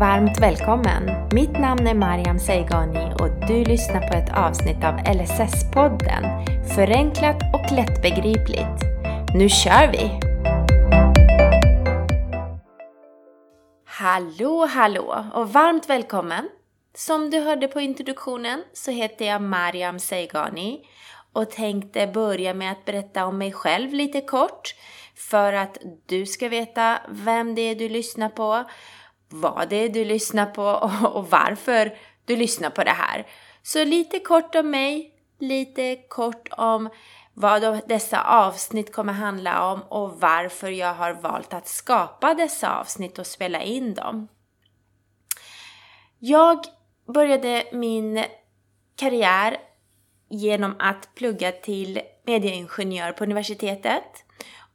varmt välkommen! Mitt namn är Mariam Seigani och du lyssnar på ett avsnitt av LSS-podden. Förenklat och lättbegripligt. Nu kör vi! Hallå, hallå och varmt välkommen! Som du hörde på introduktionen så heter jag Mariam Seigani och tänkte börja med att berätta om mig själv lite kort för att du ska veta vem det är du lyssnar på, vad det är du lyssnar på och varför du lyssnar på det här. Så lite kort om mig, lite kort om vad dessa avsnitt kommer handla om och varför jag har valt att skapa dessa avsnitt och spela in dem. Jag började min karriär genom att plugga till medieingenjör på universitetet.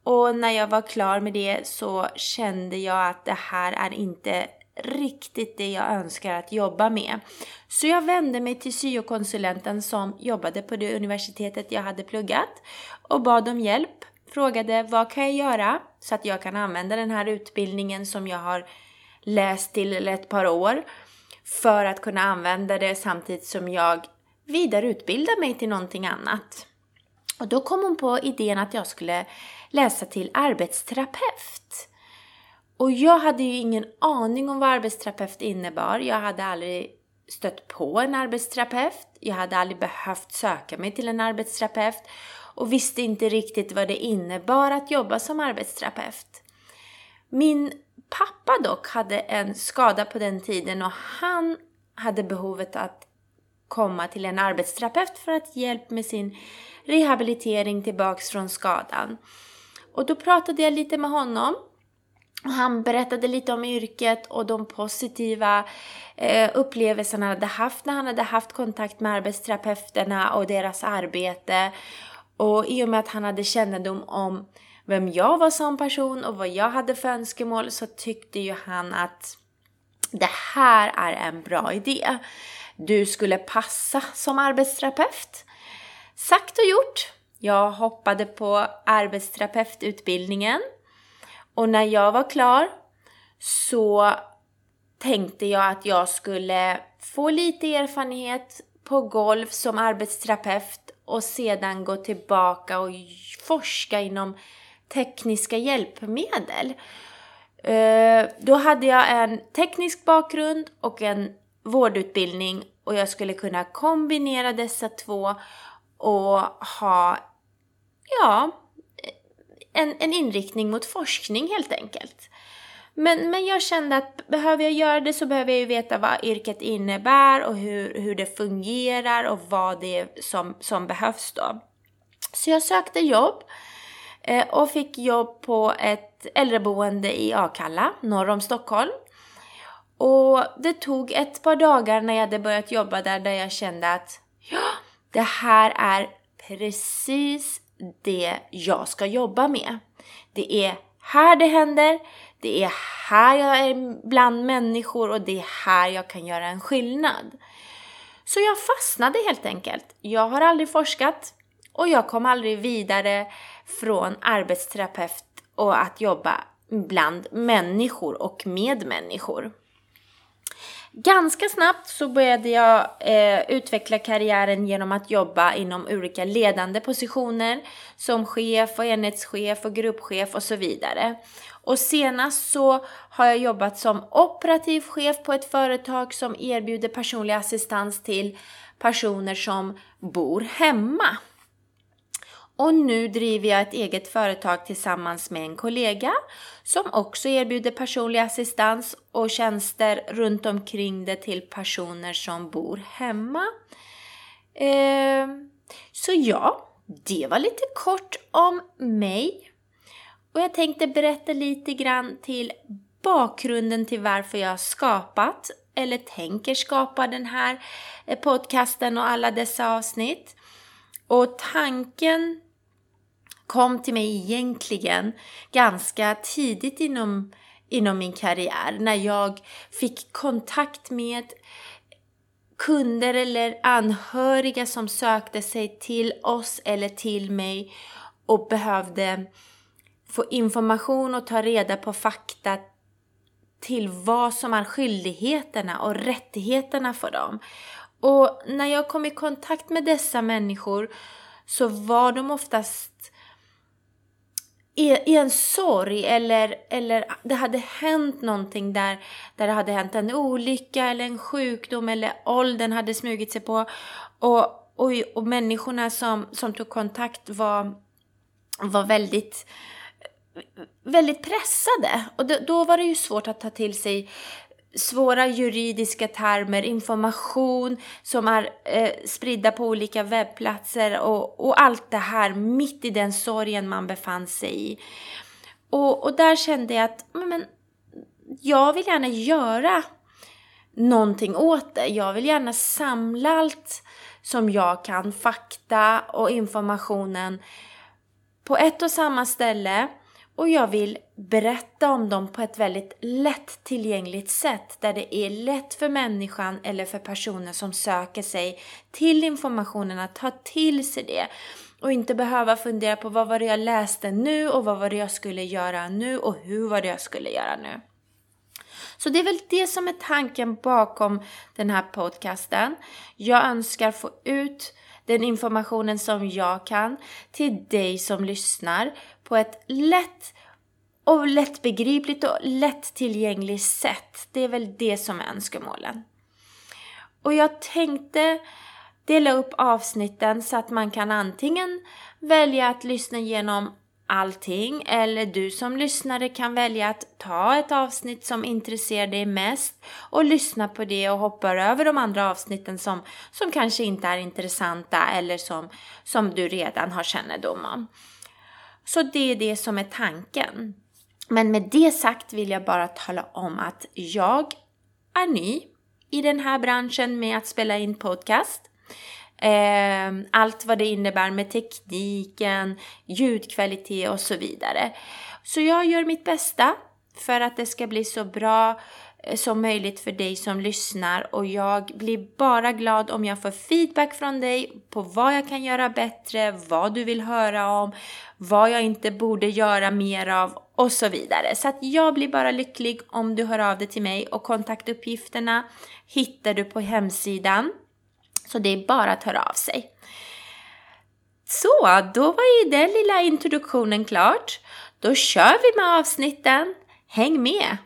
Och när jag var klar med det så kände jag att det här är inte riktigt det jag önskar att jobba med. Så jag vände mig till syokonsulenten som jobbade på det universitetet jag hade pluggat och bad om hjälp. Frågade vad kan jag göra så att jag kan använda den här utbildningen som jag har läst till ett par år för att kunna använda det samtidigt som jag vidareutbildar mig till någonting annat. Och då kom hon på idén att jag skulle läsa till arbetsterapeut. Och jag hade ju ingen aning om vad arbetsterapeut innebar. Jag hade aldrig stött på en arbetsterapeut. Jag hade aldrig behövt söka mig till en arbetsterapeut och visste inte riktigt vad det innebar att jobba som arbetsterapeut. Min pappa dock hade en skada på den tiden och han hade behovet att komma till en arbetsterapeut för att hjälpa med sin rehabilitering tillbaks från skadan. Och då pratade jag lite med honom han berättade lite om yrket och de positiva eh, upplevelser han hade haft när han hade haft kontakt med arbetsterapeuterna och deras arbete. Och i och med att han hade kännedom om vem jag var som person och vad jag hade för önskemål så tyckte ju han att det här är en bra idé. Du skulle passa som arbetsterapeut. Sagt och gjort. Jag hoppade på arbetsterapeututbildningen och när jag var klar så tänkte jag att jag skulle få lite erfarenhet på golf som arbetsterapeut och sedan gå tillbaka och forska inom tekniska hjälpmedel. Eh, då hade jag en teknisk bakgrund och en vårdutbildning och jag skulle kunna kombinera dessa två och ha, ja, en, en inriktning mot forskning helt enkelt. Men, men jag kände att behöver jag göra det så behöver jag ju veta vad yrket innebär och hur, hur det fungerar och vad det är som, som behövs då. Så jag sökte jobb eh, och fick jobb på ett äldreboende i Akalla, norr om Stockholm. Och det tog ett par dagar när jag hade börjat jobba där, där jag kände att ja, det här är precis det jag ska jobba med. Det är här det händer, det är här jag är bland människor och det är här jag kan göra en skillnad. Så jag fastnade helt enkelt. Jag har aldrig forskat och jag kom aldrig vidare från arbetsterapeut och att jobba bland människor och med människor. Ganska snabbt så började jag eh, utveckla karriären genom att jobba inom olika ledande positioner som chef och enhetschef och gruppchef och så vidare. Och senast så har jag jobbat som operativ chef på ett företag som erbjuder personlig assistans till personer som bor hemma. Och nu driver jag ett eget företag tillsammans med en kollega som också erbjuder personlig assistans och tjänster runt omkring det till personer som bor hemma. Eh, så ja, det var lite kort om mig. Och jag tänkte berätta lite grann till bakgrunden till varför jag har skapat eller tänker skapa den här eh, podcasten och alla dessa avsnitt. Och tanken kom till mig egentligen ganska tidigt inom, inom min karriär när jag fick kontakt med kunder eller anhöriga som sökte sig till oss eller till mig och behövde få information och ta reda på fakta till vad som är skyldigheterna och rättigheterna för dem. Och när jag kom i kontakt med dessa människor så var de oftast i, i en sorg eller, eller det hade hänt någonting där, där det hade hänt en olycka eller en sjukdom eller åldern hade smugit sig på. Och, och, och människorna som, som tog kontakt var, var väldigt väldigt pressade och då, då var det ju svårt att ta till sig svåra juridiska termer, information som är eh, spridda på olika webbplatser och, och, allt det här mitt i den sorgen man befann sig i. Och, och där kände jag att men, jag vill gärna göra någonting åt det. Jag vill gärna samla allt som jag kan, fakta och informationen på ett och samma ställe och jag vill berätta om dem på ett väldigt lättillgängligt sätt där det är lätt för människan eller för personer som söker sig till informationen att ta till sig det och inte behöva fundera på vad var det jag läste nu och vad var det jag skulle göra nu och hur var det jag skulle göra nu. Så det är väl det som är tanken bakom den här podcasten. Jag önskar få ut den informationen som jag kan till dig som lyssnar på ett lätt och lättbegripligt och lättillgängligt sätt. Det är väl det som är önskemålen. Och jag tänkte dela upp avsnitten så att man kan antingen välja att lyssna genom allting eller du som lyssnare kan välja att ta ett avsnitt som intresserar dig mest och lyssna på det och hoppa över de andra avsnitten som, som kanske inte är intressanta eller som, som du redan har kännedom om. Så det är det som är tanken. Men med det sagt vill jag bara tala om att jag är ny i den här branschen med att spela in podcast. Ehm, allt vad det innebär med tekniken, ljudkvalitet och så vidare. Så jag gör mitt bästa för att det ska bli så bra eh, som möjligt för dig som lyssnar och jag blir bara glad om jag får feedback från dig på vad jag kan göra bättre, vad du vill höra om, vad jag inte borde göra mer av och så vidare. Så att jag blir bara lycklig om du hör av dig till mig och kontaktuppgifterna hittar du på hemsidan så det är bara att höra av sig. Så, då var ju den lilla introduktionen klart. Då kör vi med avsnitten. Häng med!